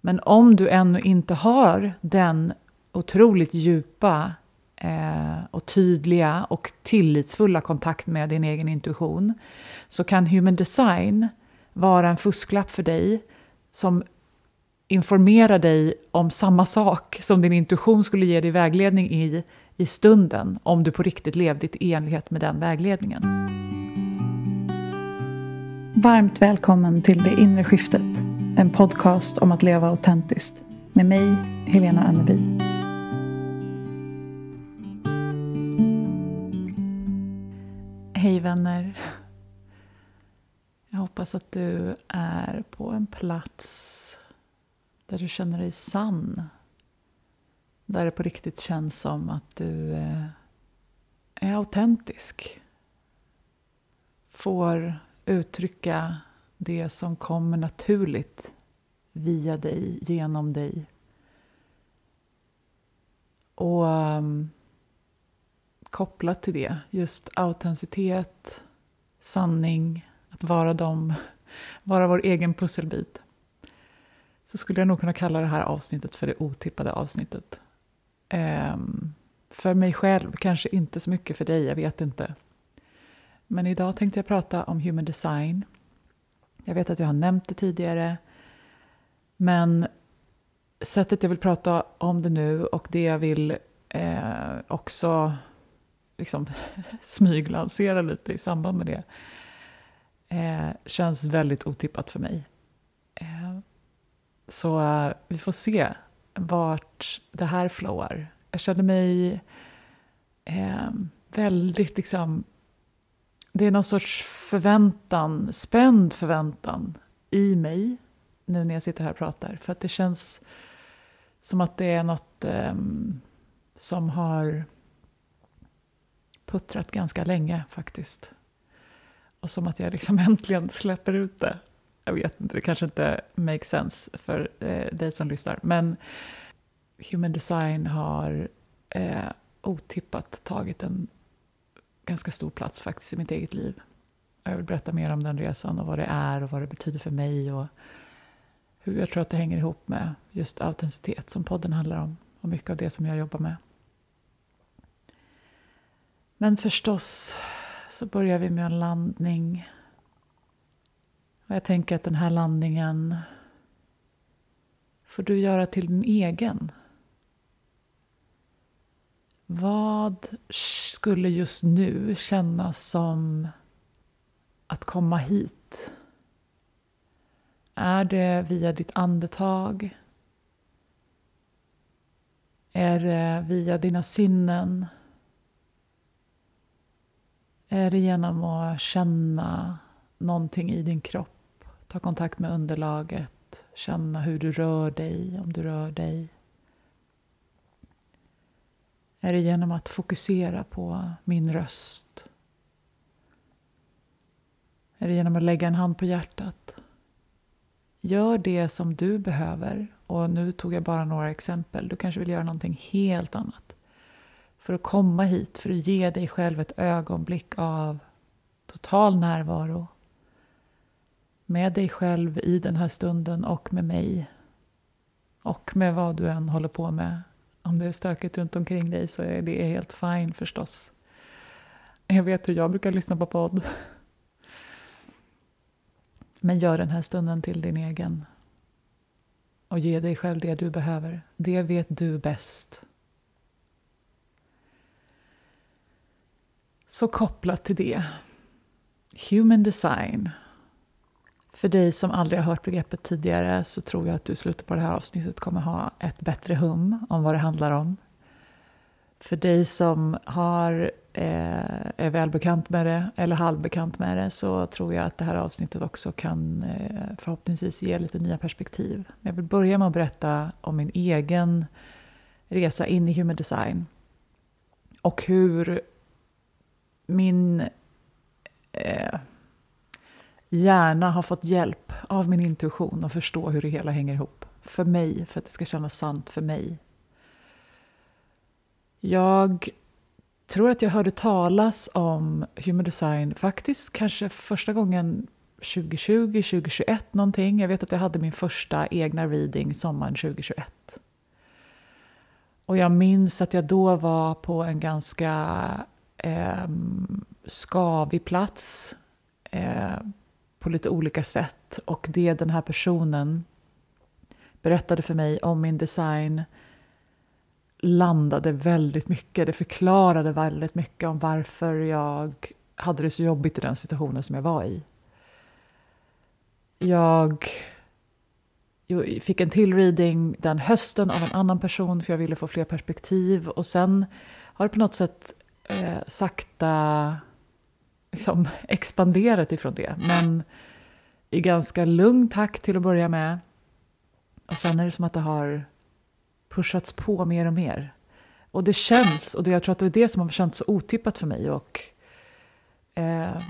Men om du ännu inte har den otroligt djupa eh, och tydliga och tillitsfulla kontakt med din egen intuition så kan human design vara en fusklapp för dig som informerar dig om samma sak som din intuition skulle ge dig vägledning i i stunden om du på riktigt levde i enlighet med den vägledningen. Varmt välkommen till Det inre skiftet, en podcast om att leva autentiskt med mig, Helena Anneby. Hej vänner! Jag hoppas att du är på en plats där du känner dig sann där det på riktigt känns som att du eh, är autentisk. Får uttrycka det som kommer naturligt via dig, genom dig. Och um, kopplat till det, just autenticitet, sanning, att vara dem, vara vår egen pusselbit. Så skulle jag nog kunna kalla det här avsnittet för det otippade avsnittet. Um, för mig själv, kanske inte så mycket för dig, jag vet inte. Men idag tänkte jag prata om human design. Jag vet att jag har nämnt det tidigare. Men sättet jag vill prata om det nu och det jag vill eh, också liksom smyglansera lite i samband med det eh, känns väldigt otippat för mig. Eh, så eh, vi får se vart det här flowar. Jag känner mig eh, väldigt liksom... Det är någon sorts förväntan, spänd förväntan i mig nu när jag sitter här och pratar. För att det känns som att det är något eh, som har puttrat ganska länge faktiskt. Och som att jag liksom äntligen släpper ut det jag vet inte, det kanske inte makes sense för eh, dig som lyssnar. Men human design har eh, otippat tagit en ganska stor plats faktiskt i mitt eget liv. Jag vill berätta mer om den resan och vad det är och vad det betyder för mig och hur jag tror att det hänger ihop med just autenticitet som podden handlar om och mycket av det som jag jobbar med. Men förstås så börjar vi med en landning och jag tänker att den här landningen får du göra till din egen. Vad skulle just nu kännas som att komma hit? Är det via ditt andetag? Är det via dina sinnen? Är det genom att känna någonting i din kropp? Ta kontakt med underlaget, känna hur du rör dig, om du rör dig. Är det genom att fokusera på min röst? Är det genom att lägga en hand på hjärtat? Gör det som du behöver. Och nu tog jag bara några exempel. Du kanske vill göra någonting helt annat. För att komma hit, för att ge dig själv ett ögonblick av total närvaro med dig själv i den här stunden och med mig. Och med vad du än håller på med. Om det är stökigt runt omkring dig så är det helt fine förstås. Jag vet hur jag brukar lyssna på podd. Men gör den här stunden till din egen. Och ge dig själv det du behöver. Det vet du bäst. Så kopplat till det. Human design för dig som aldrig har hört begreppet tidigare så tror jag att du i slutet på det här avsnittet kommer ha ett bättre hum om vad det handlar om. För dig som har, eh, är välbekant med det eller halvbekant med det så tror jag att det här avsnittet också kan eh, förhoppningsvis ge lite nya perspektiv. Jag vill börja med att berätta om min egen resa in i human design och hur min eh, gärna har fått hjälp av min intuition att förstå hur det hela hänger ihop. För mig, för att det ska kännas sant för mig. Jag tror att jag hörde talas om human design faktiskt kanske första gången 2020, 2021 någonting. Jag vet att jag hade min första egna reading sommaren 2021. Och jag minns att jag då var på en ganska eh, skavig plats eh, på lite olika sätt. Och det den här personen berättade för mig om min design landade väldigt mycket. Det förklarade väldigt mycket om varför jag hade det så jobbigt i den situationen som jag var i. Jag fick en till reading den hösten av en annan person för jag ville få fler perspektiv och sen har det på något sätt eh, sakta liksom, expanderat ifrån det. Men i ganska lugn takt till att börja med. Och sen är det som att det har pushats på mer och mer. Och det känns, och det, jag tror att det är det som har känts så otippat för mig. Och eh,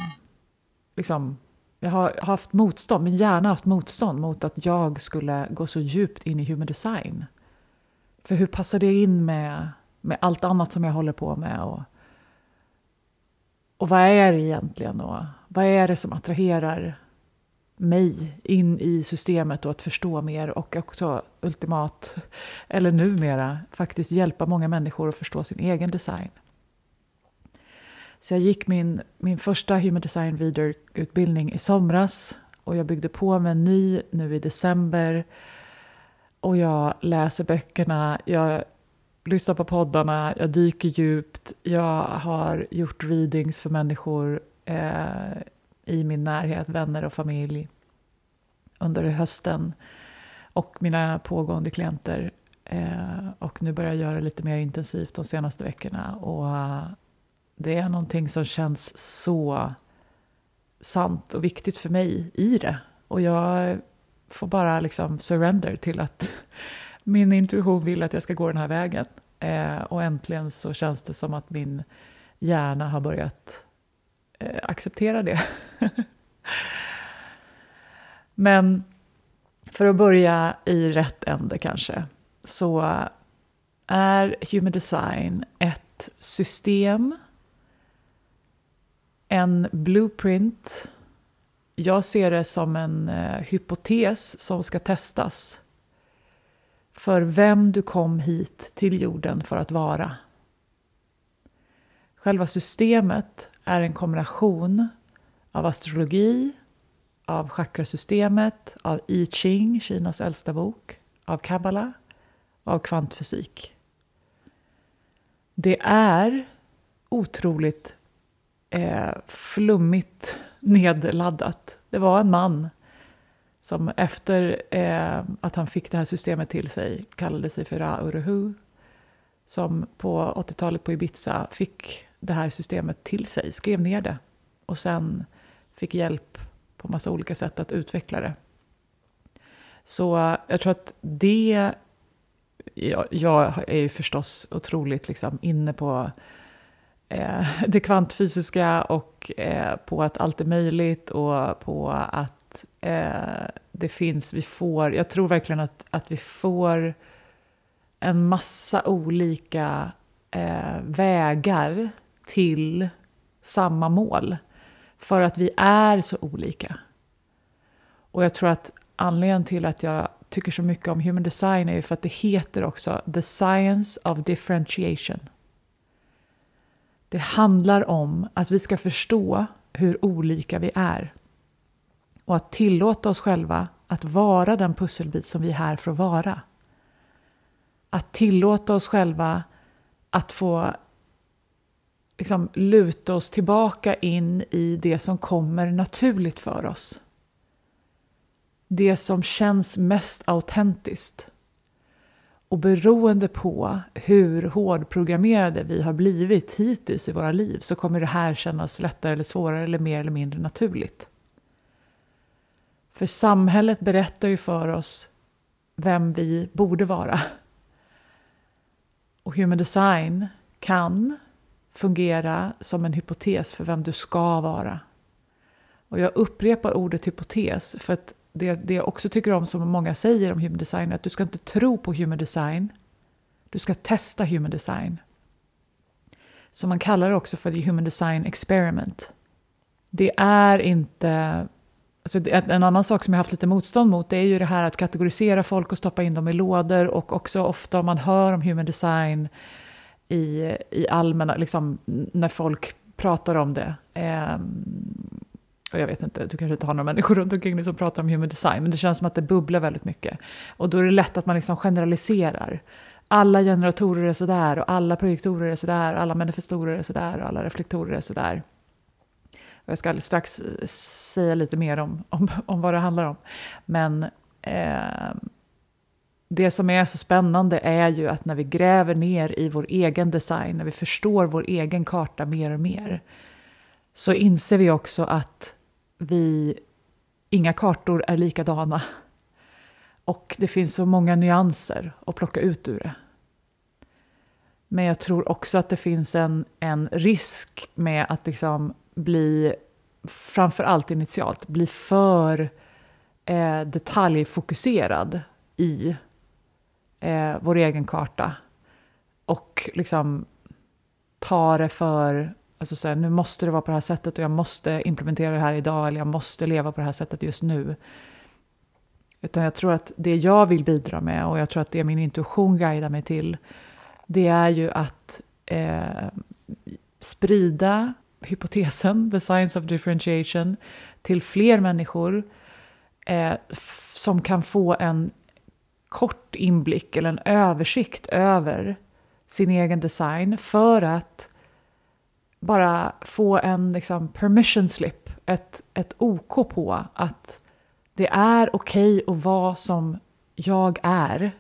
liksom, jag har haft motstånd, min hjärna har haft motstånd mot att jag skulle gå så djupt in i human design. För hur passar det in med, med allt annat som jag håller på med? Och, och vad är det egentligen? då? vad är det som attraherar mig in i systemet och att förstå mer och också ultimat, eller numera, faktiskt hjälpa många människor att förstå sin egen design. Så jag gick min, min första Human Design Reader-utbildning i somras och jag byggde på med en ny nu i december. Och jag läser böckerna, jag lyssnar på poddarna, jag dyker djupt. Jag har gjort readings för människor eh, i min närhet, vänner och familj under hösten och mina pågående klienter. Eh, och nu börjar jag göra lite mer intensivt de senaste veckorna. Och eh, det är någonting som känns så sant och viktigt för mig i det. Och jag får bara liksom surrender till att min intuition vill att jag ska gå den här vägen. Eh, och äntligen så känns det som att min hjärna har börjat eh, acceptera det. Men för att börja i rätt ände kanske, så är Human Design ett system en blueprint. Jag ser det som en eh, hypotes som ska testas för vem du kom hit till jorden för att vara. Själva systemet är en kombination av astrologi, av chakrasystemet, av I Ching, Kinas äldsta bok, av kabbala och av kvantfysik. Det är otroligt eh, flummigt nedladdat. Det var en man som efter eh, att han fick det här systemet till sig kallade sig för Ra-Uruhu som på 80-talet på Ibiza fick det här systemet till sig, skrev ner det och sen fick hjälp på massa olika sätt att utveckla det. Så jag tror att det... Jag, jag är ju förstås otroligt liksom inne på eh, det kvantfysiska och eh, på att allt är möjligt och på att eh, det finns, vi får, jag tror verkligen att, att vi får en massa olika eh, vägar till samma mål. För att vi är så olika. Och jag tror att anledningen till att jag tycker så mycket om human design är för att det heter också the science of differentiation. Det handlar om att vi ska förstå hur olika vi är. Och att tillåta oss själva att vara den pusselbit som vi är här för att vara. Att tillåta oss själva att få liksom, luta oss tillbaka in i det som kommer naturligt för oss. Det som känns mest autentiskt. Och beroende på hur hårdprogrammerade vi har blivit hittills i våra liv så kommer det här kännas lättare eller svårare eller mer eller mindre naturligt. För samhället berättar ju för oss vem vi borde vara. Och human design kan fungera som en hypotes för vem du ska vara. Och jag upprepar ordet hypotes för att det, det jag också tycker om, som många säger om human design, är att du ska inte tro på human design. Du ska testa human design. Så man kallar det också för the human design experiment. Det är inte Alltså en annan sak som jag haft lite motstånd mot det är ju det här att kategorisera folk och stoppa in dem i lådor och också ofta om man hör om human design i, i allmänna, liksom när folk pratar om det. Eh, och jag vet inte, du kanske inte har några människor runt omkring dig som pratar om human design, men det känns som att det bubblar väldigt mycket. Och då är det lätt att man liksom generaliserar. Alla generatorer är sådär, och alla projektorer är sådär, alla manifestorer är sådär, och alla reflektorer är sådär. Och jag ska alldeles strax eh, säga lite mer om, om, om vad det handlar om. Men eh, det som är så spännande är ju att när vi gräver ner i vår egen design, när vi förstår vår egen karta mer och mer, så inser vi också att vi, inga kartor är likadana. Och det finns så många nyanser att plocka ut ur det. Men jag tror också att det finns en, en risk med att liksom bli, framför allt initialt, bli för eh, detaljfokuserad i eh, vår egen karta. Och liksom ta det för, alltså så här, nu måste det vara på det här sättet och jag måste implementera det här idag eller jag måste leva på det här sättet just nu. Utan jag tror att det jag vill bidra med och jag tror att det min intuition guidar mig till, det är ju att eh, sprida hypotesen, the science of differentiation, till fler människor eh, som kan få en kort inblick eller en översikt över sin egen design för att bara få en liksom, permission slip, ett, ett OK på att det är okej okay att vara som jag är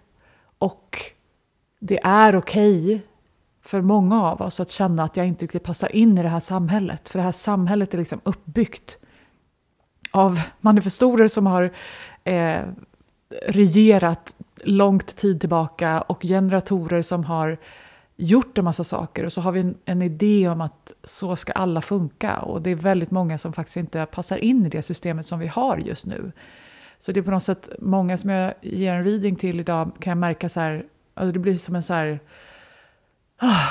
och det är okej okay för många av oss att känna att jag inte riktigt passar in i det här samhället. För det här samhället är liksom uppbyggt av manifestorer som har eh, regerat långt tid tillbaka och generatorer som har gjort en massa saker och så har vi en, en, idé om att så ska alla funka och det är väldigt många som faktiskt inte passar in i det systemet som vi har just nu. Så det är på något sätt många som jag ger en reading till idag kan jag märka så här, alltså det blir som en så här, Ah,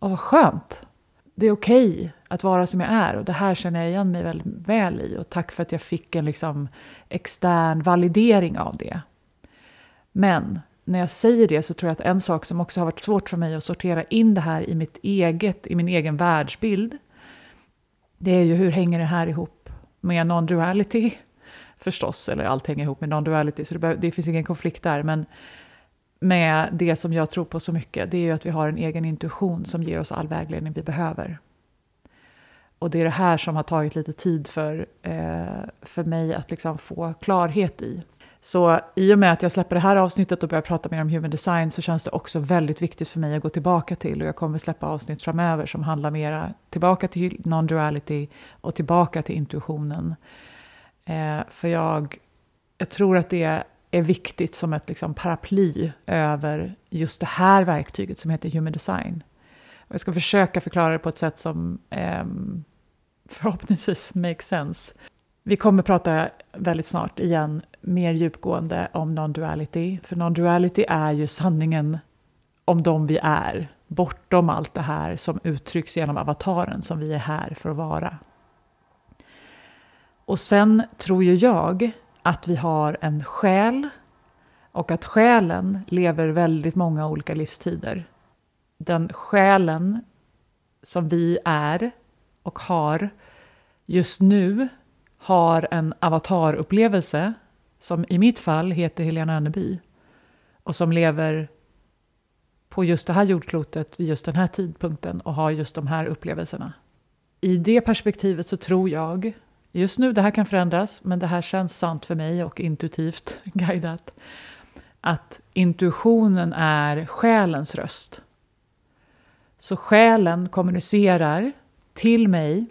åh, oh, vad skönt. Det är okej okay att vara som jag är och det här känner jag igen mig väldigt väl i och tack för att jag fick en liksom extern validering av det. Men när jag säger det så tror jag att en sak som också har varit svårt för mig att sortera in det här i mitt eget, i min egen världsbild, det är ju hur hänger det här ihop med non-duality? Förstås, eller allt hänger ihop med non-duality, så det, det finns ingen konflikt där, men med det som jag tror på så mycket, det är ju att vi har en egen intuition som ger oss all vägledning vi behöver. Och det är det här som har tagit lite tid för, eh, för mig att liksom få klarhet i. Så i och med att jag släpper det här avsnittet och börjar prata mer om human design så känns det också väldigt viktigt för mig att gå tillbaka till och jag kommer släppa avsnitt framöver som handlar mera tillbaka till non-duality och tillbaka till intuitionen. Eh, för jag, jag tror att det är viktigt som ett liksom, paraply över just det här verktyget som heter human design. Och jag ska försöka förklara det på ett sätt som eh, förhoppningsvis makes sense. Vi kommer prata väldigt snart igen mer djupgående om non-duality. För non-duality är ju sanningen om de vi är, bortom allt det här som uttrycks genom avataren som vi är här för att vara. Och sen tror ju jag att vi har en själ och att själen lever väldigt många olika livstider. Den själen som vi är och har just nu har en avatarupplevelse som i mitt fall heter Helena Anneby och som lever på just det här jordklotet vid just den här tidpunkten och har just de här upplevelserna. I det perspektivet så tror jag, just nu, det här kan förändras, men det här känns sant för mig och intuitivt guidat, att intuitionen är själens röst. Så själen kommunicerar till mig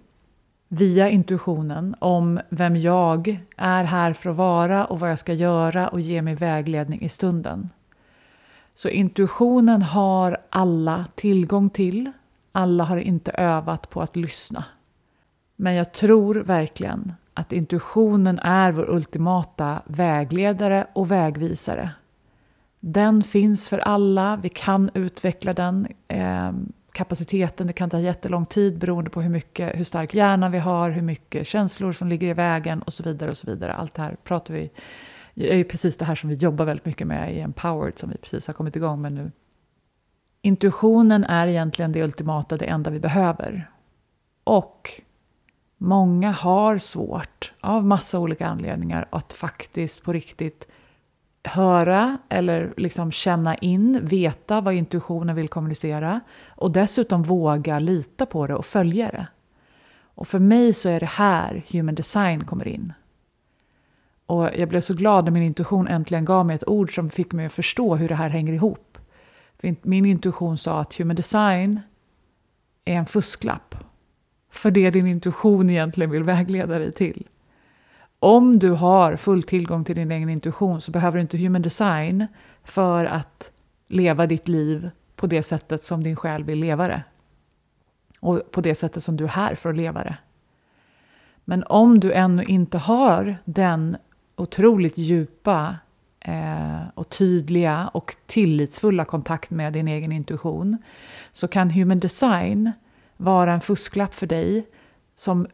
via intuitionen om vem jag är här för att vara och vad jag ska göra och ge mig vägledning i stunden. Så intuitionen har alla tillgång till. Alla har inte övat på att lyssna. Men jag tror verkligen att intuitionen är vår ultimata vägledare och vägvisare. Den finns för alla, vi kan utveckla den eh, kapaciteten, det kan ta jättelång tid beroende på hur, mycket, hur stark hjärna vi har, hur mycket känslor som ligger i vägen och så vidare. och så vidare. Allt det här pratar vi, är ju precis det här som vi jobbar väldigt mycket med i Empowered som vi precis har kommit igång med nu. Intuitionen är egentligen det ultimata, det enda vi behöver. Och många har svårt, av massa olika anledningar, att faktiskt på riktigt höra eller liksom känna in, veta vad intuitionen vill kommunicera och dessutom våga lita på det och följa det. Och för mig så är det här human design kommer in. Och jag blev så glad när min intuition äntligen gav mig ett ord som fick mig att förstå hur det här hänger ihop. För min intuition sa att human design är en fusklapp för det din intuition egentligen vill vägleda dig till. Om du har full tillgång till din egen intuition så behöver du inte human design för att leva ditt liv på det sättet som din själ vill leva det. Och på det sättet som du är här för att leva det. Men om du ännu inte har den otroligt djupa eh, och tydliga och tillitsfulla kontakt med din egen intuition så kan human design vara en fusklapp för dig som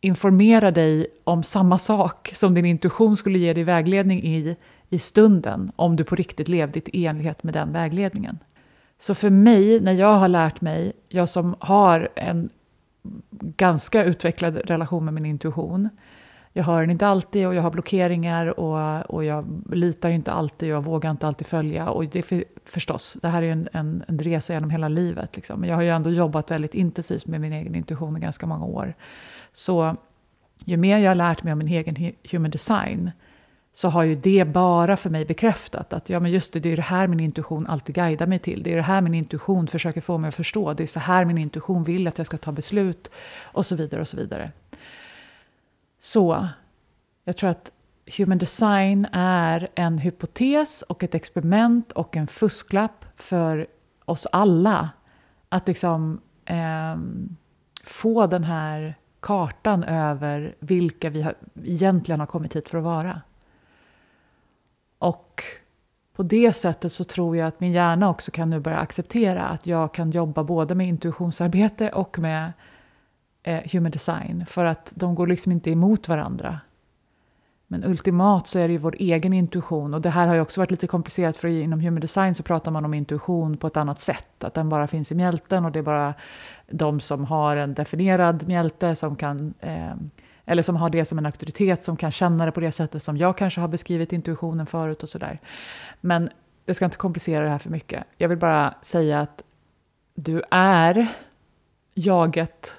informerar dig om samma sak som din intuition skulle ge dig vägledning i, i stunden, om du på riktigt levde i enlighet med den vägledningen. Så för mig, när jag har lärt mig, jag som har en ganska utvecklad relation med min intuition, jag hör den inte alltid och jag har blockeringar och, och jag litar inte alltid och jag vågar inte alltid följa. Och det för, förstås, det här är en, en, en resa genom hela livet. Liksom. Men jag har ju ändå jobbat väldigt intensivt med min egen intuition i ganska många år. Så ju mer jag har lärt mig om min egen human design så har ju det bara för mig bekräftat att ja, men just det, det är det här min intuition alltid guidar mig till. Det är det här min intuition försöker få mig att förstå. Det är så här min intuition vill att jag ska ta beslut och så vidare och så vidare. Så jag tror att human design är en hypotes och ett experiment och en fusklapp för oss alla att liksom eh, få den här kartan över vilka vi har, egentligen har kommit hit för att vara. Och på det sättet så tror jag att min hjärna också kan nu börja acceptera att jag kan jobba både med intuitionsarbete och med eh, human design. För att de går liksom inte emot varandra. Men ultimat så är det ju vår egen intuition. Och det här har ju också varit lite komplicerat för inom human design så pratar man om intuition på ett annat sätt. Att den bara finns i mjälten och det är bara de som har en definierad mjälte som kan eh, eller som har det som en auktoritet som kan känna det på det sättet som jag kanske har beskrivit intuitionen förut och sådär. Men det ska inte komplicera det här för mycket. Jag vill bara säga att du är jaget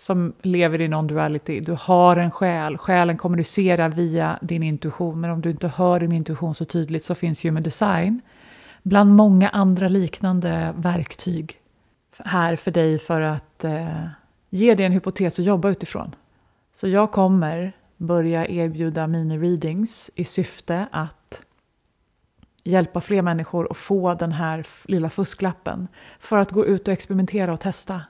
som lever i non-duality. Du har en själ. Själen kommunicerar via din intuition. Men om du inte hör din intuition så tydligt så finns human design bland många andra liknande verktyg här för dig för att eh, ge dig en hypotes att jobba utifrån. Så jag kommer börja erbjuda mini-readings i syfte att hjälpa fler människor att få den här lilla fusklappen för att gå ut och experimentera och testa.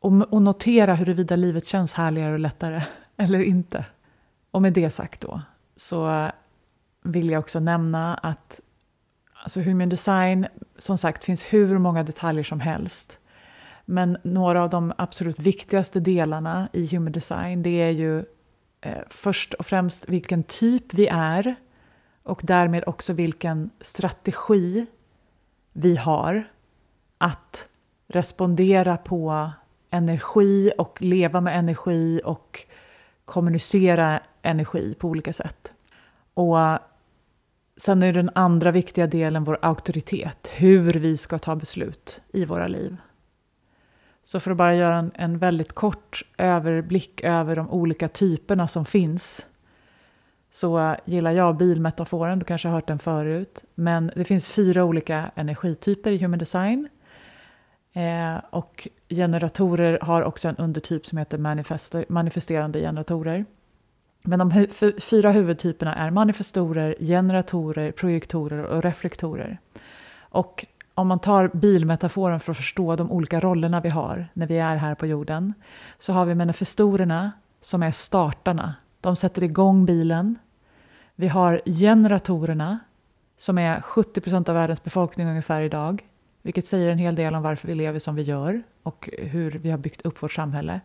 Och, och notera huruvida livet känns härligare och lättare eller inte. Och med det sagt då så vill jag också nämna att alltså human design, som sagt, finns hur många detaljer som helst. Men några av de absolut viktigaste delarna i human design det är ju eh, först och främst vilken typ vi är och därmed också vilken strategi vi har att respondera på energi och leva med energi och kommunicera energi på olika sätt. Och sen är den andra viktiga delen vår auktoritet, hur vi ska ta beslut i våra liv. Så för att bara göra en, en väldigt kort överblick över de olika typerna som finns så gillar jag bilmetaforen, du kanske har hört den förut. Men det finns fyra olika energityper i human design. Eh, och generatorer har också en undertyp som heter manifesterande generatorer. Men de hu fyra huvudtyperna är manifestorer, generatorer, projektorer och reflektorer. Och om man tar bilmetaforen för att förstå de olika rollerna vi har när vi är här på jorden, så har vi manifestorerna som är startarna. De sätter igång bilen. Vi har generatorerna som är 70 procent av världens befolkning ungefär idag vilket säger en hel del om varför vi lever som vi gör och hur vi har byggt upp vårt samhälle.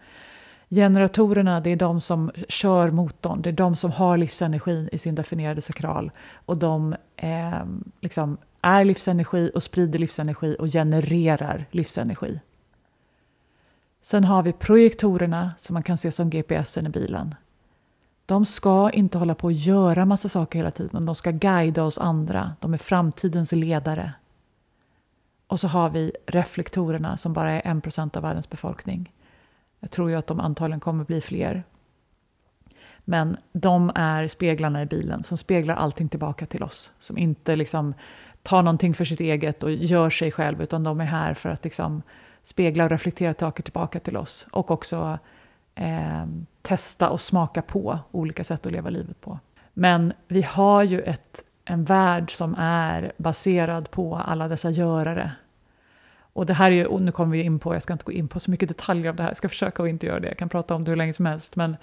Generatorerna, det är de som kör motorn, det är de som har livsenergin i sin definierade sakral och de eh, liksom är livsenergi och sprider livsenergi och genererar livsenergi. Sen har vi projektorerna som man kan se som GPSen i bilen. De ska inte hålla på och göra massa saker hela tiden, de ska guida oss andra. De är framtidens ledare. Och så har vi reflektorerna som bara är 1% av världens befolkning. Jag tror ju att de antagligen kommer bli fler. Men de är speglarna i bilen som speglar allting tillbaka till oss. Som inte liksom tar någonting för sitt eget och gör sig själv, utan de är här för att liksom spegla och reflektera saker tillbaka till oss. Och också eh, testa och smaka på olika sätt att leva livet på. Men vi har ju ett, en värld som är baserad på alla dessa görare. Och det här är ju, och nu kommer vi in på, jag ska inte gå in på så mycket detaljer av det här, jag ska försöka att inte göra det, jag kan prata om det hur länge som helst, men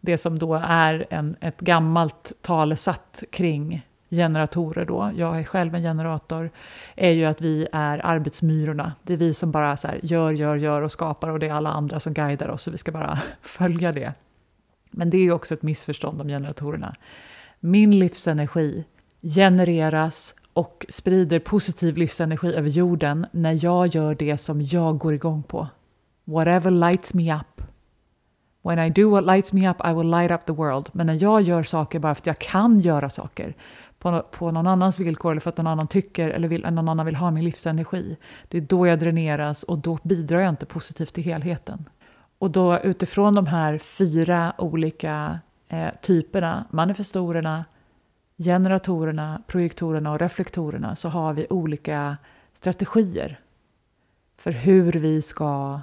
det som då är en, ett gammalt talesatt kring generatorer då, jag är själv en generator, är ju att vi är arbetsmyrorna. Det är vi som bara så här, gör, gör, gör och skapar och det är alla andra som guidar oss och vi ska bara följa det. Men det är ju också ett missförstånd om generatorerna. Min livsenergi genereras och sprider positiv livsenergi över jorden när jag gör det som jag går igång på. Whatever lights me up. When I do what lights me up I will light up the world. Men när jag gör saker bara för att jag kan göra saker på, på någon annans villkor eller för att någon annan tycker eller vill, någon annan vill ha min livsenergi. Det är då jag dräneras och då bidrar jag inte positivt till helheten. Och då utifrån de här fyra olika eh, typerna, manifestorerna, generatorerna, projektorerna och reflektorerna så har vi olika strategier för hur vi ska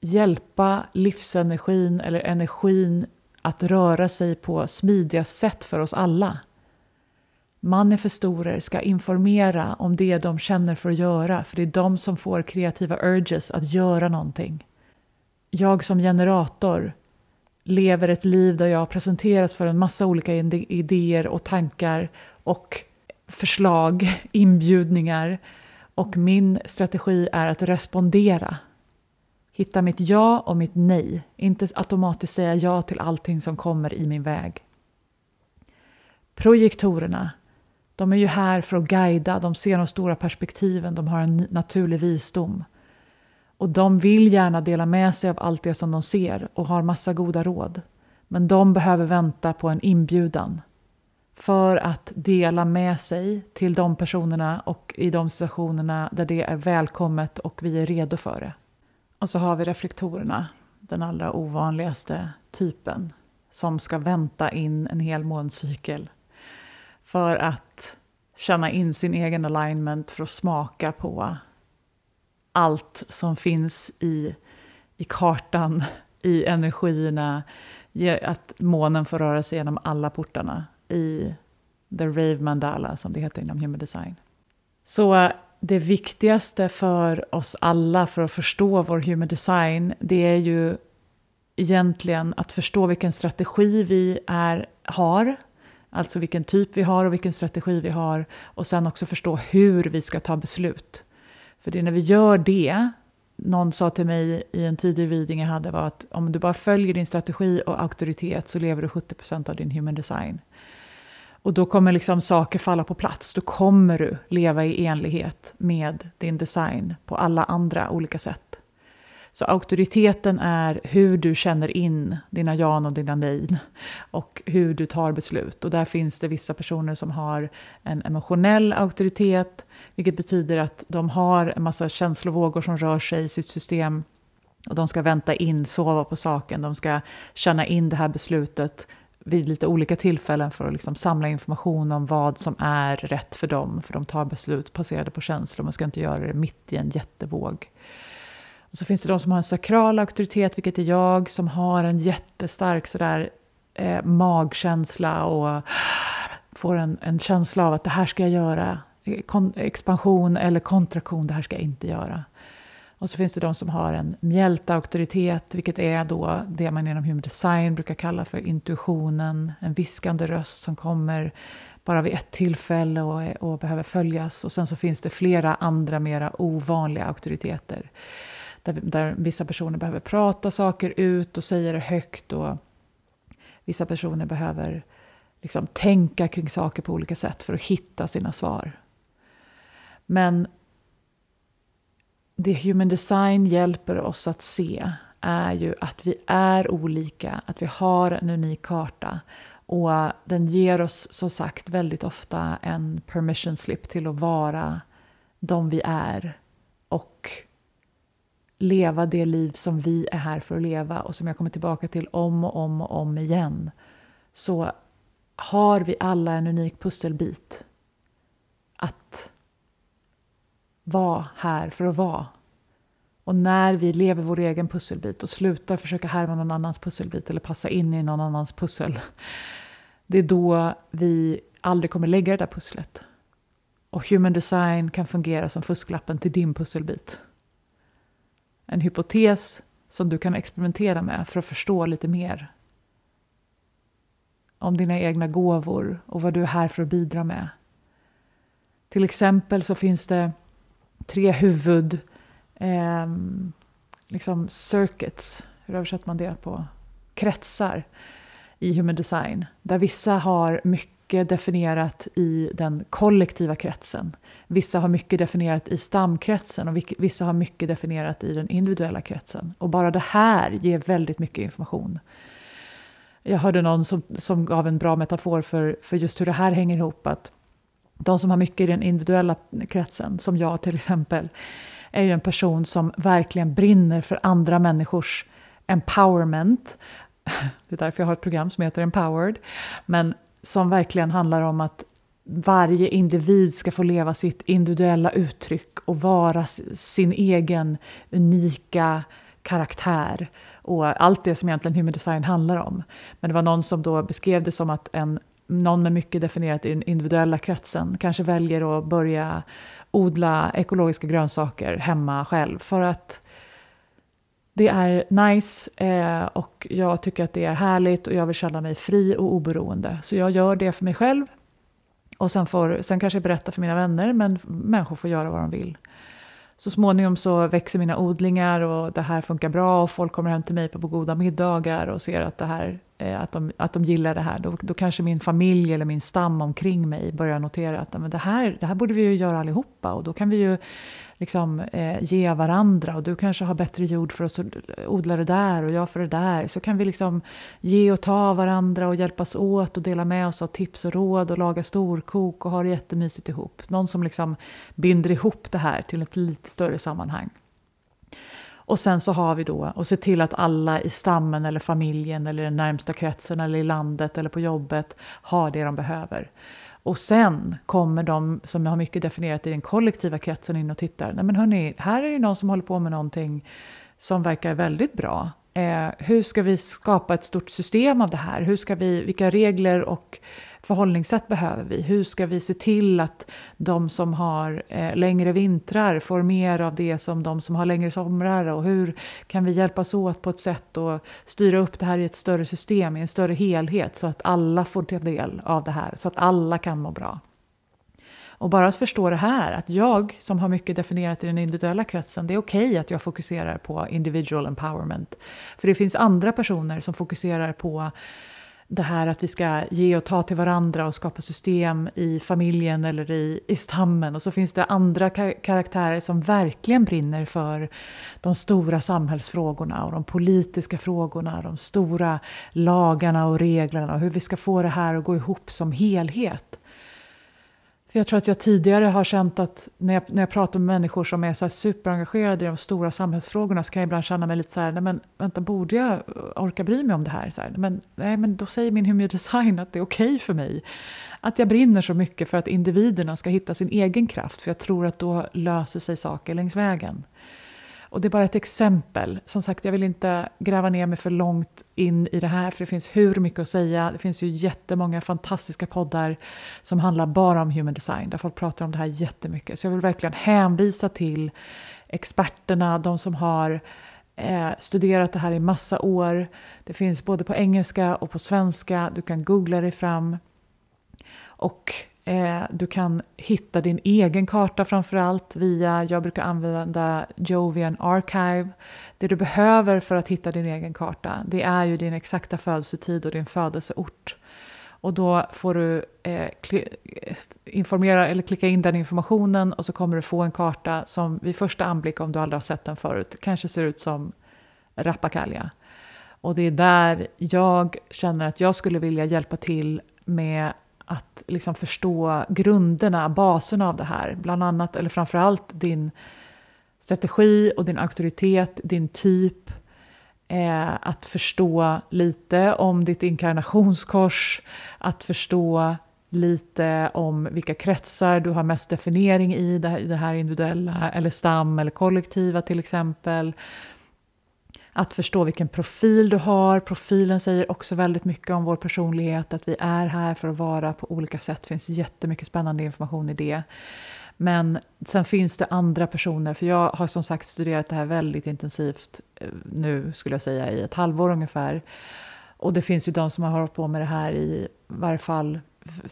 hjälpa livsenergin eller energin att röra sig på smidiga sätt för oss alla. Manifestorer ska informera om det de känner för att göra, för det är de som får kreativa urges att göra någonting. Jag som generator lever ett liv där jag presenteras för en massa olika idéer och tankar och förslag, inbjudningar. Och min strategi är att respondera. Hitta mitt ja och mitt nej. Inte automatiskt säga ja till allting som kommer i min väg. Projektorerna de är ju här för att guida, de ser de stora perspektiven, de har en naturlig visdom. Och de vill gärna dela med sig av allt det som de ser och har massa goda råd. Men de behöver vänta på en inbjudan för att dela med sig till de personerna och i de situationerna där det är välkommet och vi är redo för det. Och så har vi reflektorerna, den allra ovanligaste typen som ska vänta in en hel måncykel för att känna in sin egen alignment, för att smaka på allt som finns i, i kartan, i energierna, att månen får röra sig genom alla portarna i the rave mandala, som det heter inom human design. Så eh, det viktigaste för oss alla för att förstå vår human design, det är ju egentligen att förstå vilken strategi vi är, har Alltså vilken typ vi har och vilken strategi vi har. Och sen också förstå hur vi ska ta beslut. För det är när vi gör det, någon sa till mig i en tidig reading jag hade var att om du bara följer din strategi och auktoritet så lever du 70% av din human design. Och då kommer liksom saker falla på plats. Då kommer du leva i enlighet med din design på alla andra olika sätt. Så auktoriteten är hur du känner in dina ja och dina nej och hur du tar beslut. Och där finns det vissa personer som har en emotionell auktoritet, vilket betyder att de har en massa känslovågor som rör sig i sitt system och de ska vänta in, sova på saken, de ska känna in det här beslutet vid lite olika tillfällen för att liksom samla information om vad som är rätt för dem. För de tar beslut baserade på känslor, man ska inte göra det mitt i en jättevåg. Och så finns det de som har en sakral auktoritet, vilket är jag, som har en jättestark sådär, eh, magkänsla och får en, en känsla av att det här ska jag göra. Kon expansion eller kontraktion, det här ska jag inte göra. Och så finns det de som har en mjältauktoritet, vilket är då det man inom human design brukar kalla för intuitionen, en viskande röst som kommer bara vid ett tillfälle och, och behöver följas. Och sen så finns det flera andra mera ovanliga auktoriteter. Där, där vissa personer behöver prata saker ut och säga det högt. Och vissa personer behöver liksom tänka kring saker på olika sätt för att hitta sina svar. Men det human design hjälper oss att se är ju att vi är olika, att vi har en unik karta. Och den ger oss som sagt väldigt ofta en permission slip till att vara de vi är och leva det liv som vi är här för att leva och som jag kommer tillbaka till om och om och om igen. Så har vi alla en unik pusselbit att vara här för att vara. Och när vi lever vår egen pusselbit och slutar försöka härma någon annans pusselbit eller passa in i någon annans pussel. Det är då vi aldrig kommer lägga det där pusslet. Och human design kan fungera som fusklappen till din pusselbit. En hypotes som du kan experimentera med för att förstå lite mer om dina egna gåvor och vad du är här för att bidra med. Till exempel så finns det tre huvud eh, liksom circuits, hur översätter man det på kretsar i human design. Där vissa har mycket mycket definierat i den kollektiva kretsen. Vissa har mycket definierat i stamkretsen och vissa har mycket definierat i den individuella kretsen. Och bara det här ger väldigt mycket information. Jag hörde någon som, som gav en bra metafor för, för just hur det här hänger ihop. Att de som har mycket i den individuella kretsen, som jag till exempel, är ju en person som verkligen brinner för andra människors empowerment. Det är därför jag har ett program som heter Empowered. Men som verkligen handlar om att varje individ ska få leva sitt individuella uttryck och vara sin egen unika karaktär och allt det som egentligen human design handlar om. Men det var någon som då beskrev det som att en, någon med mycket definierat i den individuella kretsen kanske väljer att börja odla ekologiska grönsaker hemma själv för att det är nice eh, och jag tycker att det är härligt och jag vill känna mig fri och oberoende. Så jag gör det för mig själv. Och sen, får, sen kanske jag berättar för mina vänner, men människor får göra vad de vill så småningom så växer mina odlingar och det här funkar bra och folk kommer hem till mig på, goda middagar och ser att, det här, Eh, att, de, att de gillar det här. Då, då kanske min familj eller min stam omkring mig börjar notera att men det, här, det här borde vi ju göra allihopa och då kan vi ju liksom, eh, ge varandra och du kanske har bättre jord för att odla det där och jag för det där. Så kan vi liksom ge och ta varandra och hjälpas åt och dela med oss av tips och råd och laga storkok och ha det jättemysigt ihop. Någon som liksom binder ihop det här till ett lite större sammanhang. Och sen så har vi då och se till att alla i stammen eller familjen eller den närmsta kretsen eller i landet eller på jobbet har det de behöver. Och sen kommer de som har mycket definierat i den kollektiva kretsen in och tittar. Nej men hörni, här är det någon som håller på med någonting som verkar väldigt bra. Eh, hur ska vi skapa ett stort system av det här? Hur ska vi, vilka regler och förhållningssätt behöver vi? Hur ska vi se till att de som har eh, längre vintrar får mer av det som de som har längre somrar? Och hur kan vi hjälpas åt på ett sätt och styra upp det här i ett större system, i en större helhet så att alla får ta del av det här, så att alla kan må bra? Och bara att förstå det här, att jag som har mycket definierat i den individuella kretsen, det är okej okay att jag fokuserar på individual empowerment. För det finns andra personer som fokuserar på det här att vi ska ge och ta till varandra och skapa system i familjen eller i, i stammen. Och så finns det andra karaktärer som verkligen brinner för de stora samhällsfrågorna och de politiska frågorna, de stora lagarna och reglerna och hur vi ska få det här att gå ihop som helhet. För jag tror att jag tidigare har känt att när jag, när jag pratar med människor som är så här superengagerade i de stora samhällsfrågorna så kan jag ibland känna mig lite så här, nej men vänta, borde jag orka bry mig om det här? Så här men, nej, men då säger min human design att det är okej okay för mig. Att jag brinner så mycket för att individerna ska hitta sin egen kraft, för jag tror att då löser sig saker längs vägen. Och det är bara ett exempel. Som sagt, jag vill inte gräva ner mig för långt in i det här, för det finns hur mycket att säga. Det finns ju jättemånga fantastiska poddar som handlar bara om human design, där folk pratar om det här jättemycket. Så jag vill verkligen hänvisa till experterna, de som har eh, studerat det här i massa år. Det finns både på engelska och på svenska. Du kan googla dig fram. Och Eh, du kan hitta din egen karta framförallt via, jag brukar använda Jovian Archive. Det du behöver för att hitta din egen karta, det är ju din exakta födelsetid och din födelseort. Och då får du eh, eh, informera eller klicka in den informationen och så kommer du få en karta som vid första anblick, om du aldrig har sett den förut, kanske ser ut som Rappakalja. Och det är där jag känner att jag skulle vilja hjälpa till med att liksom förstå grunderna, baserna av det här. Bland annat, eller framförallt din strategi och din auktoritet, din typ. Eh, att förstå lite om ditt inkarnationskors, att förstå lite om vilka kretsar du har mest definiering i, det här, det här individuella eller stam eller kollektiva till exempel. Att förstå vilken profil du har. Profilen säger också väldigt mycket om vår personlighet, att vi är här för att vara på olika sätt. Det finns jättemycket spännande information i det. Men sen finns det andra personer, för jag har som sagt studerat det här väldigt intensivt eh, nu, skulle jag säga, i ett halvår ungefär. Och det finns ju de som har hållit på med det här i varje fall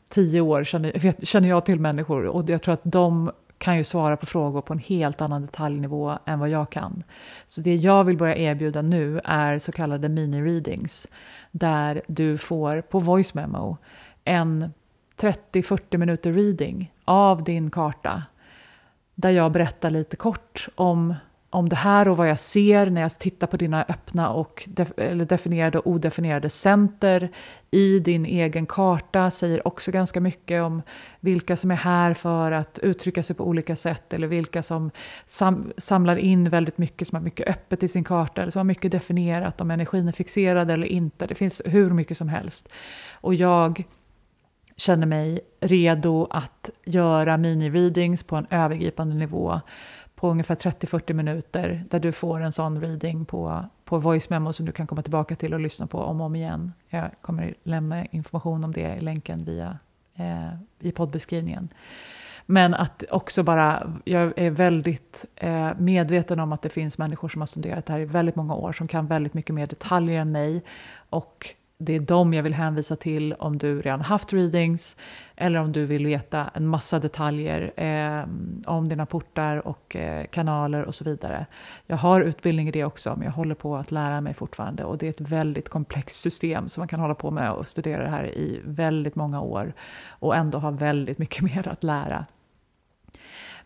tio år, känner, känner jag till människor. Och jag tror att de kan ju svara på frågor på en helt annan detaljnivå än vad jag kan. Så det jag vill börja erbjuda nu är så kallade mini-readings där du får på voice memo en 30-40 minuter reading av din karta där jag berättar lite kort om om det här och vad jag ser när jag tittar på dina öppna och def eller definierade och odefinierade center i din egen karta säger också ganska mycket om vilka som är här för att uttrycka sig på olika sätt eller vilka som sam samlar in väldigt mycket, som har mycket öppet i sin karta eller som har mycket definierat om energin är fixerad eller inte. Det finns hur mycket som helst. Och jag känner mig redo att göra mini-readings på en övergripande nivå på ungefär 30-40 minuter där du får en sån reading på, på voice memo som du kan komma tillbaka till och lyssna på om och om igen. Jag kommer lämna information om det i länken via eh, i poddbeskrivningen. Men att också bara, jag är väldigt eh, medveten om att det finns människor som har studerat det här i väldigt många år som kan väldigt mycket mer detaljer än mig och det är dem jag vill hänvisa till om du redan haft readings eller om du vill veta en massa detaljer eh, om dina portar och eh, kanaler och så vidare. Jag har utbildning i det också, men jag håller på att lära mig fortfarande och det är ett väldigt komplext system som man kan hålla på med och studera det här i väldigt många år och ändå ha väldigt mycket mer att lära.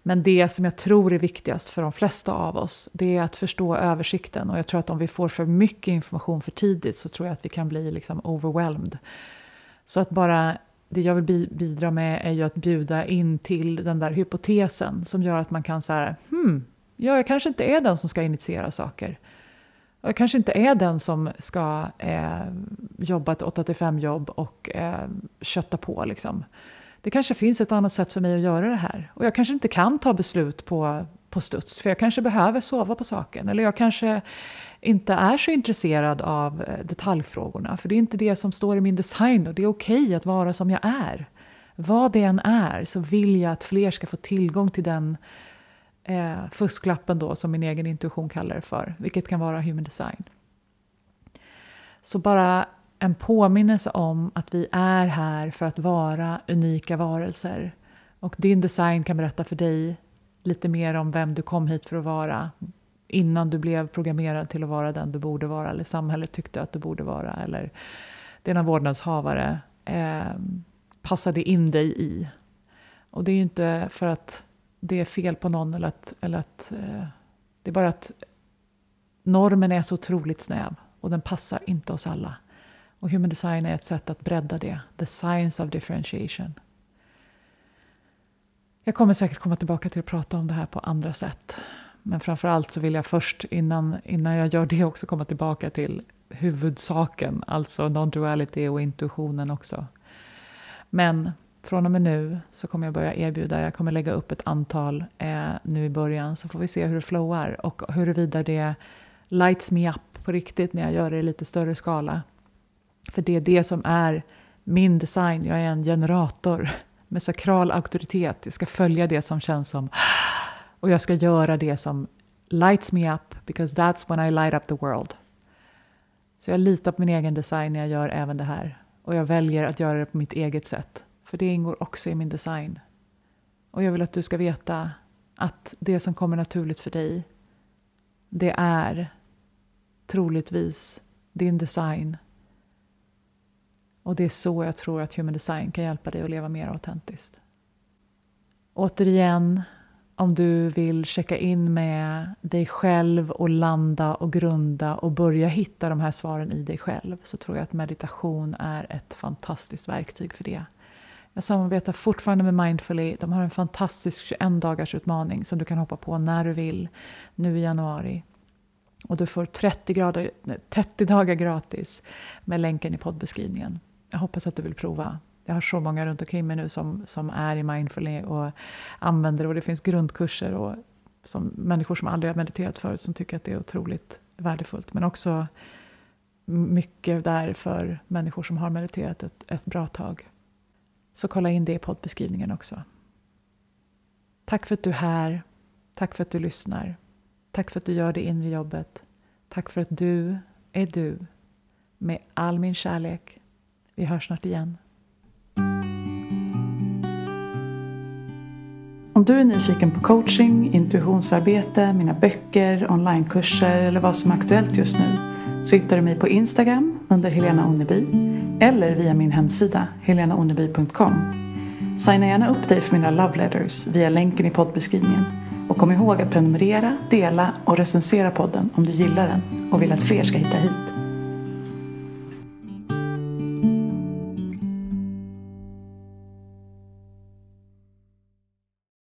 Men det som jag tror är viktigast för de flesta av oss, det är att förstå översikten. Och jag tror att om vi får för mycket information för tidigt så tror jag att vi kan bli liksom overwhelmed. Så att bara, det jag vill bidra med är ju att bjuda in till den där hypotesen som gör att man kan säga, hmm, ja, jag kanske inte är den som ska initiera saker. Jag kanske inte är den som ska eh, jobba ett 8-5 jobb och eh, kötta på liksom det kanske finns ett annat sätt för mig att göra det här. Och jag kanske inte kan ta beslut på, på studs, för jag kanske behöver sova på saken. Eller jag kanske inte är så intresserad av eh, detaljfrågorna, för det är inte det som står i min design och det är okej okay att vara som jag är. Vad det än är så vill jag att fler ska få tillgång till den eh, fusklappen då, som min egen intuition kallar det för, vilket kan vara human design. Så bara en påminnelse om att vi är här för att vara unika varelser. Och din design kan berätta för dig lite mer om vem du kom hit för att vara innan du blev programmerad till att vara den du borde vara eller samhället tyckte att du borde vara eller dina vårdnadshavare eh, passade in dig i. Och det är ju inte för att det är fel på någon eller att, eller att eh, det är bara att normen är så otroligt snäv och den passar inte oss alla. Och human design är ett sätt att bredda det. The science of differentiation. Jag kommer säkert komma tillbaka till att prata om det här på andra sätt. Men framför allt så vill jag först, innan, innan jag gör det, också komma tillbaka till huvudsaken, alltså non-duality och intuitionen också. Men från och med nu så kommer jag börja erbjuda, jag kommer lägga upp ett antal eh, nu i början, så får vi se hur det flowar och huruvida det lights me up på riktigt när jag gör det i lite större skala. För det är det som är min design. Jag är en generator med sakral auktoritet. Jag ska följa det som känns som... Och jag ska göra det som lights me up, because that's when I light up the world. Så jag litar på min egen design när jag gör även det här. Och jag väljer att göra det på mitt eget sätt. För det ingår också i min design. Och jag vill att du ska veta att det som kommer naturligt för dig, det är troligtvis din design. Och det är så jag tror att human design kan hjälpa dig att leva mer autentiskt. Återigen, om du vill checka in med dig själv och landa och grunda och börja hitta de här svaren i dig själv så tror jag att meditation är ett fantastiskt verktyg för det. Jag samarbetar fortfarande med Mindfully. De har en fantastisk 21 dagars utmaning som du kan hoppa på när du vill nu i januari. Och du får 30, grader, 30 dagar gratis med länken i poddbeskrivningen. Jag hoppas att du vill prova. Jag har så många runt omkring mig nu som, som är i Mindfulness och använder det. Och det finns grundkurser och som, människor som aldrig har mediterat förut som tycker att det är otroligt värdefullt. Men också mycket där för människor som har mediterat ett, ett bra tag. Så kolla in det i poddbeskrivningen också. Tack för att du är här. Tack för att du lyssnar. Tack för att du gör det inre jobbet. Tack för att du är du. Med all min kärlek. Vi hörs snart igen. Om du är nyfiken på coaching, intuitionsarbete, mina böcker, onlinekurser eller vad som är aktuellt just nu så hittar du mig på Instagram under Helena Onneby eller via min hemsida helenaonneby.com. Signa gärna upp dig för mina love letters via länken i poddbeskrivningen och kom ihåg att prenumerera, dela och recensera podden om du gillar den och vill att fler ska hitta hit.